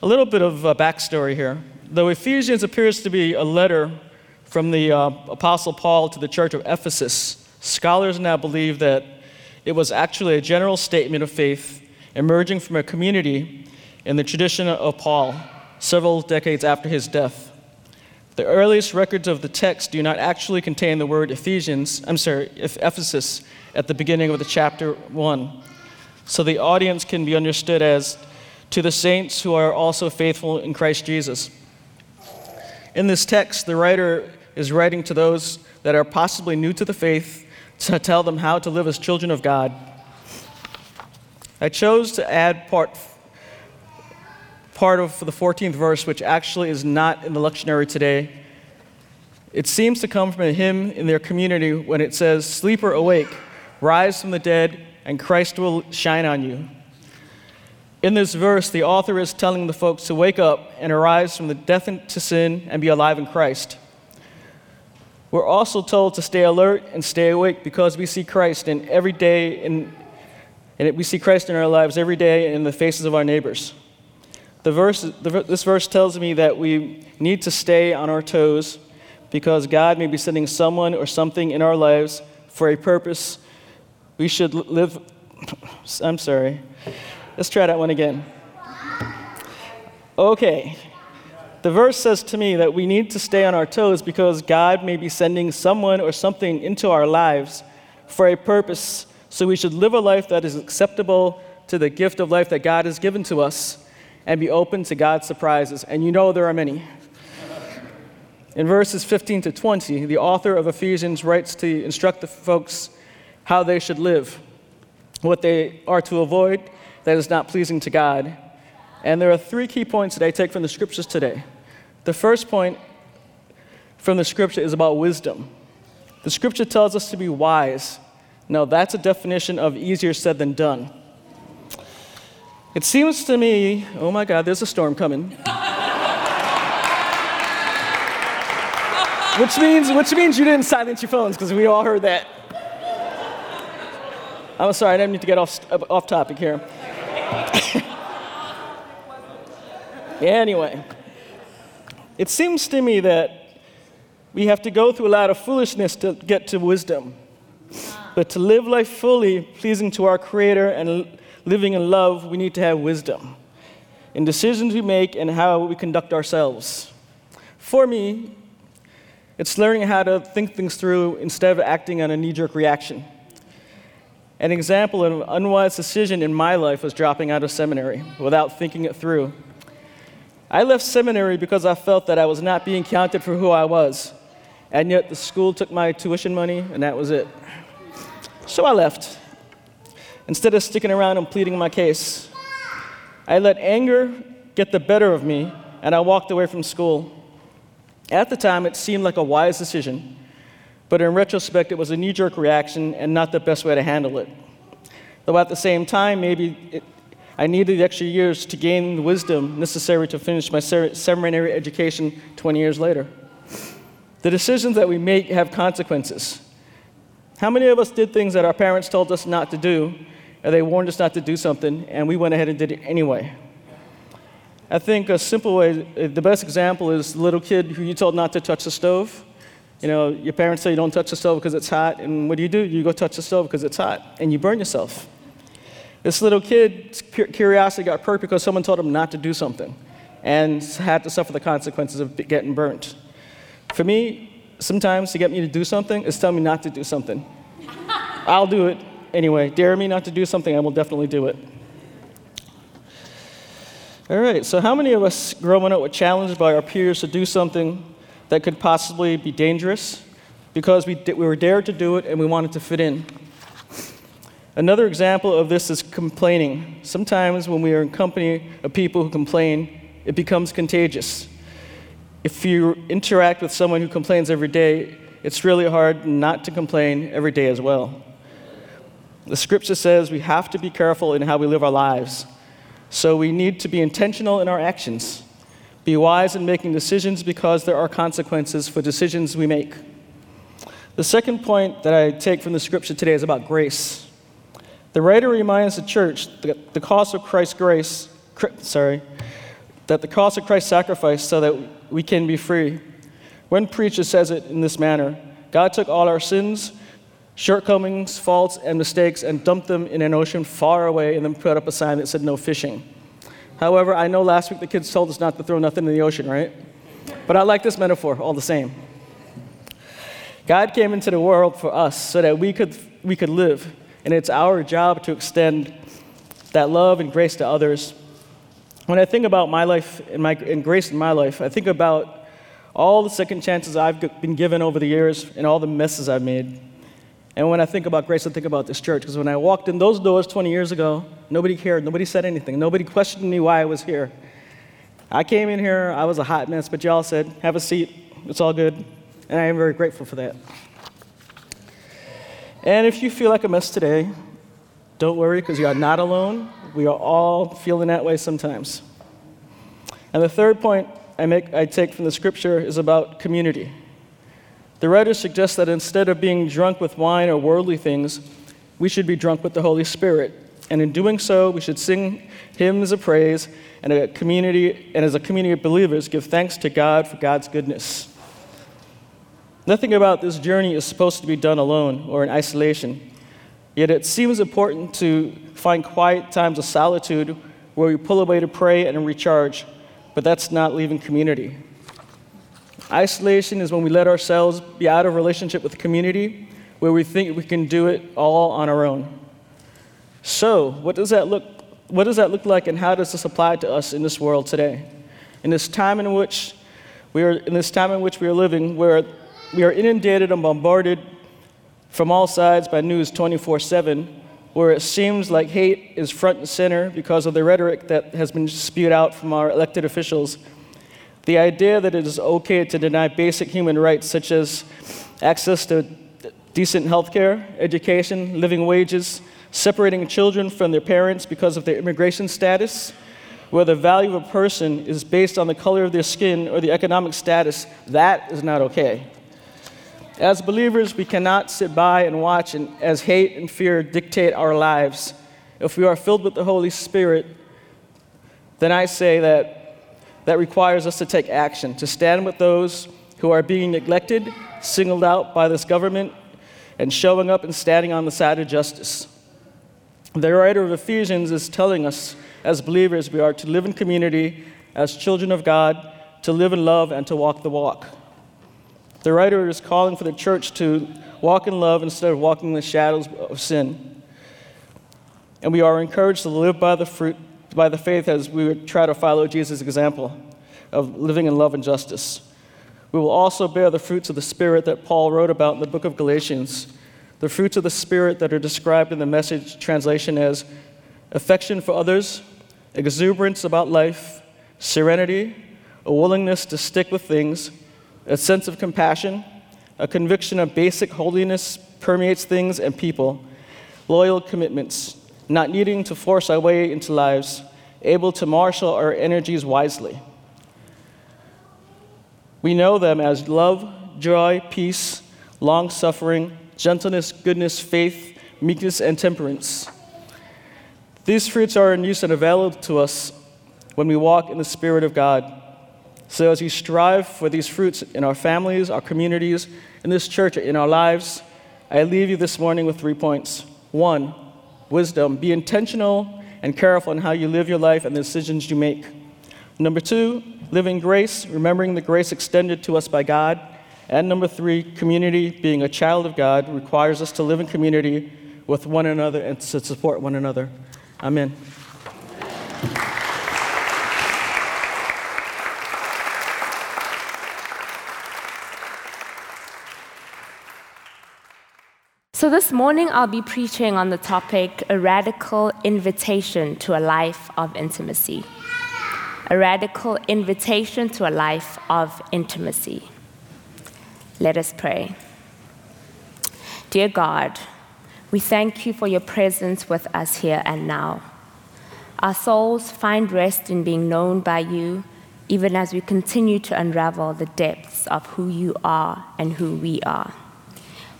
A little bit of a backstory here. Though Ephesians appears to be a letter from the uh, Apostle Paul to the church of Ephesus, scholars now believe that it was actually a general statement of faith emerging from a community in the tradition of Paul several decades after his death. The earliest records of the text do not actually contain the word Ephesians, I'm sorry, Ephesus, at the beginning of the chapter 1. So the audience can be understood as to the saints who are also faithful in Christ Jesus. In this text, the writer is writing to those that are possibly new to the faith to tell them how to live as children of God. I chose to add part, part of the 14th verse, which actually is not in the lectionary today. It seems to come from a hymn in their community when it says, Sleeper, awake, rise from the dead, and Christ will shine on you. In this verse, the author is telling the folks to wake up and arise from the death to sin and be alive in Christ. We're also told to stay alert and stay awake because we see Christ in every day in, and we see Christ in our lives every day in the faces of our neighbors. The verse, the, this verse tells me that we need to stay on our toes because God may be sending someone or something in our lives for a purpose. We should live. I'm sorry. Let's try that one again. Okay. The verse says to me that we need to stay on our toes because God may be sending someone or something into our lives for a purpose. So we should live a life that is acceptable to the gift of life that God has given to us and be open to God's surprises. And you know there are many. In verses 15 to 20, the author of Ephesians writes to instruct the folks how they should live, what they are to avoid, that is not pleasing to God. And there are three key points that I take from the scriptures today. The first point from the scripture is about wisdom. The scripture tells us to be wise. Now, that's a definition of easier said than done. It seems to me, oh my God, there's a storm coming. which means, which means you didn't silence your phones because we all heard that. I'm sorry, I didn't need to get off, off topic here. anyway, it seems to me that we have to go through a lot of foolishness to get to wisdom. But to live life fully, pleasing to our Creator and living in love, we need to have wisdom in decisions we make and how we conduct ourselves. For me, it's learning how to think things through instead of acting on a knee jerk reaction. An example of an unwise decision in my life was dropping out of seminary without thinking it through. I left seminary because I felt that I was not being counted for who I was, and yet the school took my tuition money, and that was it. So I left. Instead of sticking around and pleading my case, I let anger get the better of me, and I walked away from school. At the time, it seemed like a wise decision but in retrospect, it was a knee jerk reaction and not the best way to handle it. Though at the same time, maybe it, I needed the extra years to gain the wisdom necessary to finish my seminary education 20 years later. The decisions that we make have consequences. How many of us did things that our parents told us not to do, or they warned us not to do something, and we went ahead and did it anyway? I think a simple way, the best example is the little kid who you told not to touch the stove. You know, your parents say you don't touch the stove because it's hot, and what do you do? You go touch the stove because it's hot, and you burn yourself. This little kid's curiosity got perked because someone told him not to do something and had to suffer the consequences of getting burnt. For me, sometimes to get me to do something is tell me not to do something. I'll do it anyway. Dare me not to do something, I will definitely do it. All right, so how many of us growing up were challenged by our peers to do something that could possibly be dangerous because we, we were dared to do it and we wanted to fit in. Another example of this is complaining. Sometimes when we are in company of people who complain, it becomes contagious. If you interact with someone who complains every day, it's really hard not to complain every day as well. The scripture says we have to be careful in how we live our lives. So we need to be intentional in our actions. Be wise in making decisions because there are consequences for decisions we make. The second point that I take from the scripture today is about grace. The writer reminds the church that the cost of Christ's grace, sorry, that the cost of Christ's sacrifice so that we can be free. One preacher says it in this manner God took all our sins, shortcomings, faults, and mistakes and dumped them in an ocean far away and then put up a sign that said no fishing. However, I know last week the kids told us not to throw nothing in the ocean, right? But I like this metaphor all the same. God came into the world for us so that we could, we could live, and it's our job to extend that love and grace to others. When I think about my life and, my, and grace in my life, I think about all the second chances I've been given over the years and all the messes I've made. And when I think about grace, I think about this church. Because when I walked in those doors 20 years ago, nobody cared. Nobody said anything. Nobody questioned me why I was here. I came in here, I was a hot mess, but y'all said, have a seat. It's all good. And I am very grateful for that. And if you feel like a mess today, don't worry, because you are not alone. We are all feeling that way sometimes. And the third point I, make, I take from the scripture is about community. The writer suggests that instead of being drunk with wine or worldly things, we should be drunk with the Holy Spirit. And in doing so, we should sing hymns of praise and a community and as a community of believers give thanks to God for God's goodness. Nothing about this journey is supposed to be done alone or in isolation. Yet it seems important to find quiet times of solitude where we pull away to pray and recharge, but that's not leaving community. Isolation is when we let ourselves be out of relationship with the community, where we think we can do it all on our own. So, what does that look, what does that look like, and how does this apply to us in this world today? In this time in which we are, in this time in which we are living, where we are inundated and bombarded from all sides by news 24/7, where it seems like hate is front and center because of the rhetoric that has been spewed out from our elected officials the idea that it is okay to deny basic human rights such as access to decent health care, education, living wages, separating children from their parents because of their immigration status, where the value of a person is based on the color of their skin or the economic status, that is not okay. As believers, we cannot sit by and watch and, as hate and fear dictate our lives. If we are filled with the Holy Spirit, then I say that that requires us to take action, to stand with those who are being neglected, singled out by this government, and showing up and standing on the side of justice. The writer of Ephesians is telling us, as believers, we are to live in community as children of God, to live in love, and to walk the walk. The writer is calling for the church to walk in love instead of walking in the shadows of sin. And we are encouraged to live by the fruit by the faith as we would try to follow Jesus' example of living in love and justice. We will also bear the fruits of the Spirit that Paul wrote about in the book of Galatians. The fruits of the Spirit that are described in the message translation as affection for others, exuberance about life, serenity, a willingness to stick with things, a sense of compassion, a conviction of basic holiness permeates things and people, loyal commitments, not needing to force our way into lives, able to marshal our energies wisely. We know them as love, joy, peace, long suffering, gentleness, goodness, faith, meekness, and temperance. These fruits are in use and available to us when we walk in the Spirit of God. So, as we strive for these fruits in our families, our communities, in this church, in our lives, I leave you this morning with three points. One, wisdom. Be intentional and careful in how you live your life and the decisions you make. Number two, living grace, remembering the grace extended to us by God. And number three, community, being a child of God, requires us to live in community with one another and to support one another. Amen. So, this morning I'll be preaching on the topic a radical invitation to a life of intimacy. A radical invitation to a life of intimacy. Let us pray. Dear God, we thank you for your presence with us here and now. Our souls find rest in being known by you, even as we continue to unravel the depths of who you are and who we are.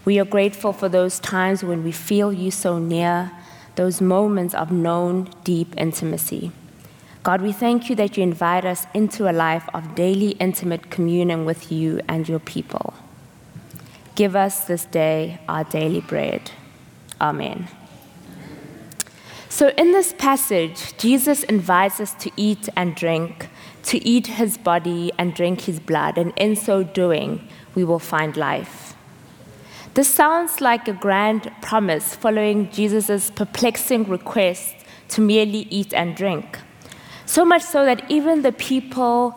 We are grateful for those times when we feel you so near, those moments of known deep intimacy. God, we thank you that you invite us into a life of daily intimate communion with you and your people. Give us this day our daily bread. Amen. So, in this passage, Jesus invites us to eat and drink, to eat his body and drink his blood, and in so doing, we will find life. This sounds like a grand promise following Jesus' perplexing request to merely eat and drink. So much so that even the people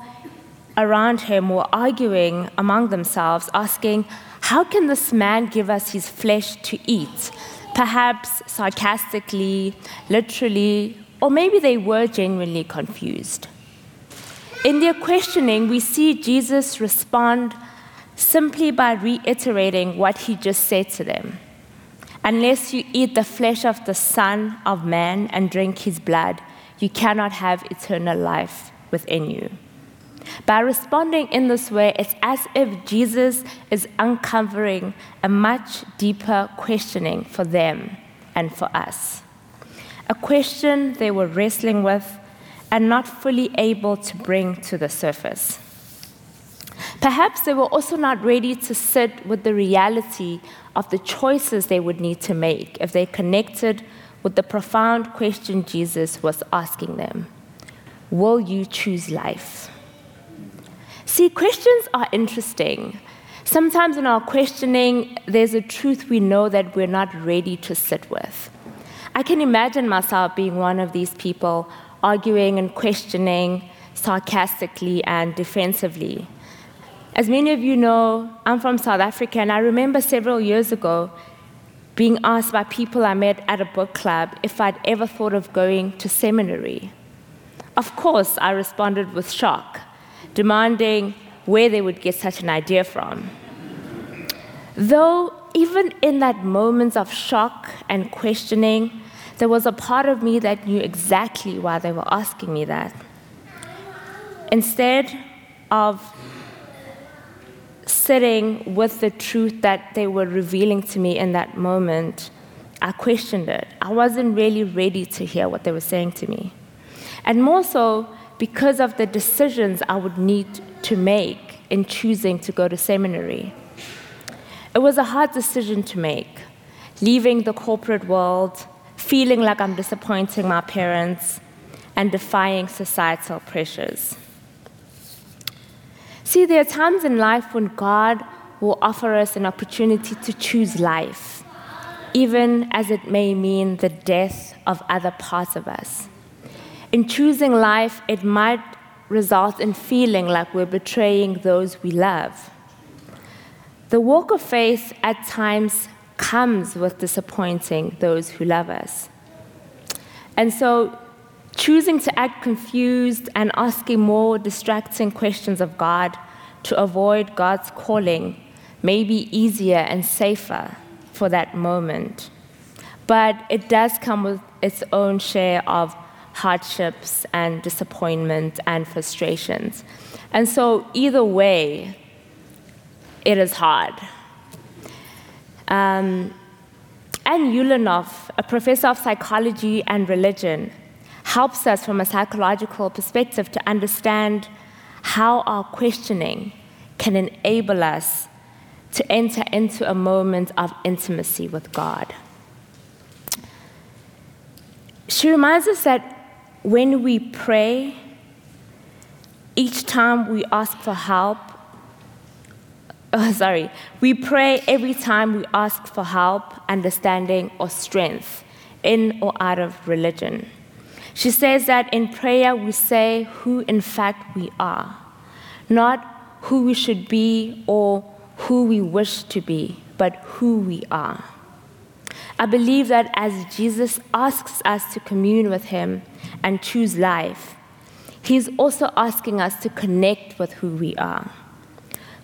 around him were arguing among themselves, asking, How can this man give us his flesh to eat? Perhaps sarcastically, literally, or maybe they were genuinely confused. In their questioning, we see Jesus respond simply by reiterating what he just said to them. Unless you eat the flesh of the Son of Man and drink his blood, you cannot have eternal life within you. By responding in this way, it's as if Jesus is uncovering a much deeper questioning for them and for us. A question they were wrestling with and not fully able to bring to the surface. Perhaps they were also not ready to sit with the reality of the choices they would need to make if they connected with the profound question Jesus was asking them Will you choose life? See, questions are interesting. Sometimes in our questioning, there's a truth we know that we're not ready to sit with. I can imagine myself being one of these people arguing and questioning sarcastically and defensively. As many of you know, I'm from South Africa, and I remember several years ago being asked by people I met at a book club if I'd ever thought of going to seminary. Of course, I responded with shock, demanding where they would get such an idea from. Though, even in that moment of shock and questioning, there was a part of me that knew exactly why they were asking me that. Instead of sitting with the truth that they were revealing to me in that moment, I questioned it. I wasn't really ready to hear what they were saying to me. And more so because of the decisions I would need to make in choosing to go to seminary. It was a hard decision to make, leaving the corporate world, feeling like I'm disappointing my parents, and defying societal pressures. See, there are times in life when God will offer us an opportunity to choose life, even as it may mean the death of other parts of us. In choosing life, it might result in feeling like we're betraying those we love. The walk of faith at times comes with disappointing those who love us. And so choosing to act confused and asking more distracting questions of God to avoid God's calling may be easier and safer for that moment. But it does come with its own share of hardships and disappointment and frustrations. And so, either way, it is hard. Um, Ann Ulanov, a professor of psychology and religion, helps us from a psychological perspective to understand how our questioning can enable us to enter into a moment of intimacy with God. She reminds us that when we pray, each time we ask for help, oh, sorry, we pray every time we ask for help, understanding, or strength in or out of religion. She says that in prayer we say who in fact we are, not who we should be or who we wish to be, but who we are. I believe that as Jesus asks us to commune with Him and choose life, He's also asking us to connect with who we are.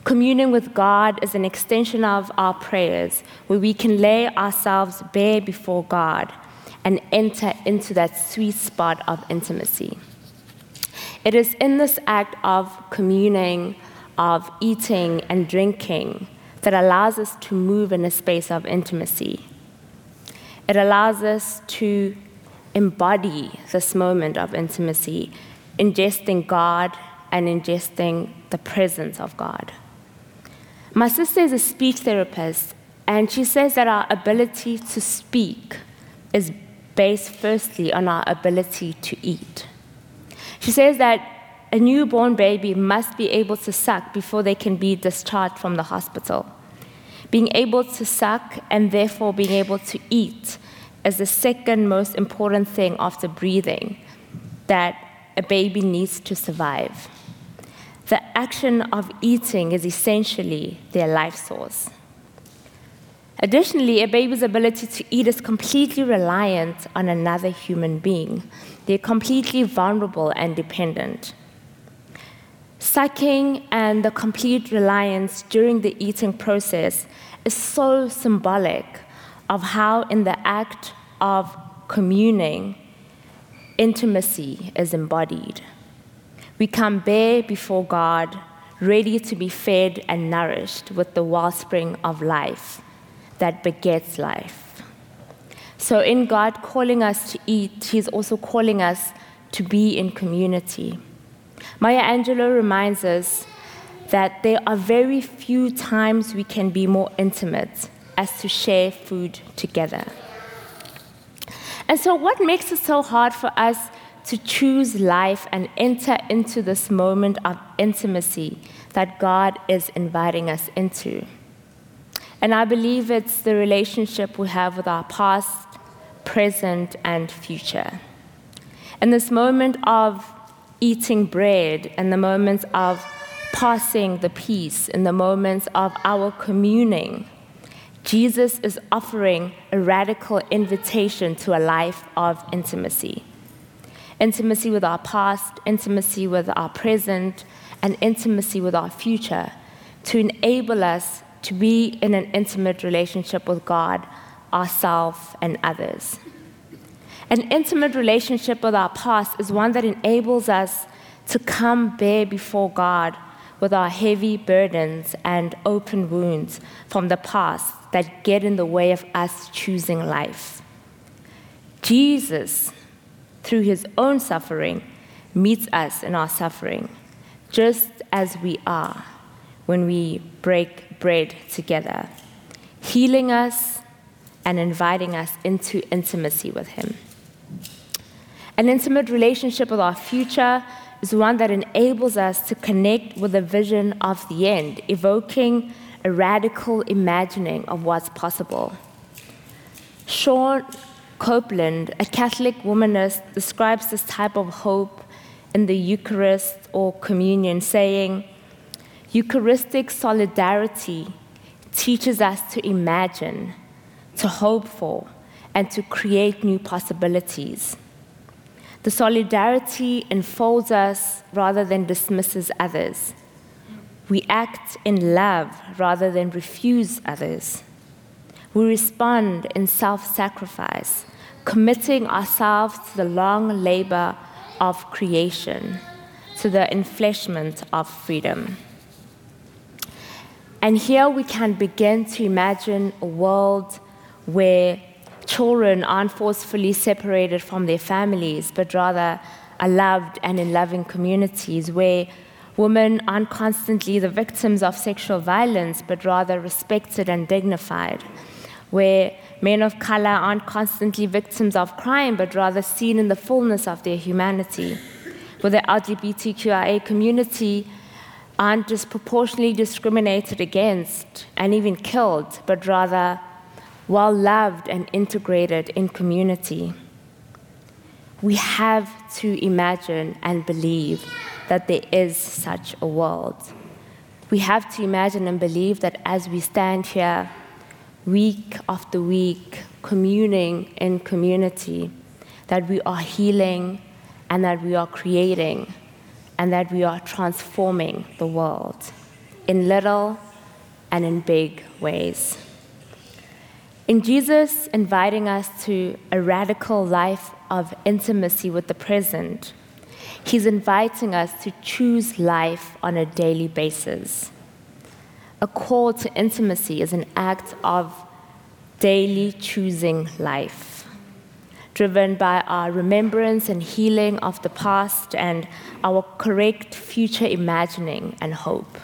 Communing with God is an extension of our prayers where we can lay ourselves bare before God and enter into that sweet spot of intimacy. It is in this act of communing, of eating and drinking, that allows us to move in a space of intimacy. It allows us to embody this moment of intimacy ingesting God and ingesting the presence of God. My sister is a speech therapist, and she says that our ability to speak is based firstly on our ability to eat. She says that a newborn baby must be able to suck before they can be discharged from the hospital. Being able to suck and therefore being able to eat is the second most important thing after breathing that a baby needs to survive. The action of eating is essentially their life source. Additionally, a baby's ability to eat is completely reliant on another human being. They're completely vulnerable and dependent. Sucking and the complete reliance during the eating process is so symbolic of how, in the act of communing, intimacy is embodied. We come bare before God, ready to be fed and nourished with the wellspring of life that begets life. So, in God calling us to eat, He's also calling us to be in community. Maya Angelou reminds us that there are very few times we can be more intimate as to share food together. And so, what makes it so hard for us to choose life and enter into this moment of intimacy that God is inviting us into? And I believe it's the relationship we have with our past, present, and future. In this moment of eating bread, in the moments of passing the peace, in the moments of our communing, Jesus is offering a radical invitation to a life of intimacy. Intimacy with our past, intimacy with our present, and intimacy with our future to enable us to be in an intimate relationship with God, ourselves, and others. An intimate relationship with our past is one that enables us to come bare before God with our heavy burdens and open wounds from the past that get in the way of us choosing life. Jesus, through his own suffering, meets us in our suffering, just as we are when we break bread together, healing us and inviting us into intimacy with Him. An intimate relationship with our future is one that enables us to connect with the vision of the end, evoking a radical imagining of what's possible. Shawn Copeland, a Catholic womanist, describes this type of hope in the Eucharist or communion, saying, Eucharistic solidarity teaches us to imagine, to hope for, and to create new possibilities. The solidarity enfolds us rather than dismisses others. We act in love rather than refuse others. We respond in self sacrifice, committing ourselves to the long labor of creation, to the enfleshment of freedom. And here we can begin to imagine a world where children aren't forcefully separated from their families, but rather are loved and in loving communities, where women aren't constantly the victims of sexual violence, but rather respected and dignified, where men of color aren't constantly victims of crime, but rather seen in the fullness of their humanity, where the LGBTQIA community aren't disproportionately discriminated against and even killed, but rather well loved and integrated in community. We have to imagine and believe that there is such a world. We have to imagine and believe that as we stand here, week after week, communing in community, that we are healing and that we are creating and that we are transforming the world in little and in big ways. In Jesus inviting us to a radical life of intimacy with the present, He's inviting us to choose life on a daily basis. A call to intimacy is an act of daily choosing life. Driven by our remembrance and healing of the past and our correct future imagining and hope.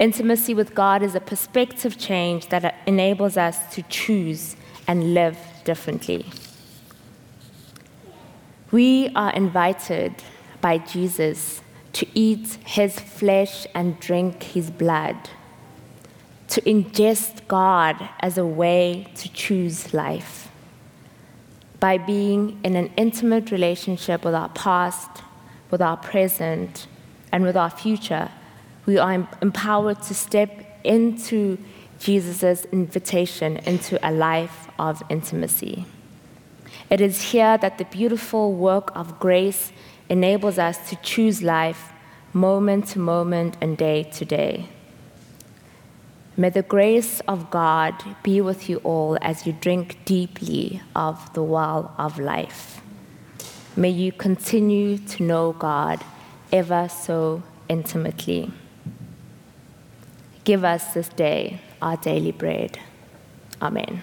Intimacy with God is a perspective change that enables us to choose and live differently. We are invited by Jesus to eat his flesh and drink his blood, to ingest God as a way to choose life. By being in an intimate relationship with our past, with our present, and with our future, we are empowered to step into Jesus' invitation into a life of intimacy. It is here that the beautiful work of grace enables us to choose life moment to moment and day to day. May the grace of God be with you all as you drink deeply of the well of life. May you continue to know God ever so intimately. Give us this day our daily bread. Amen.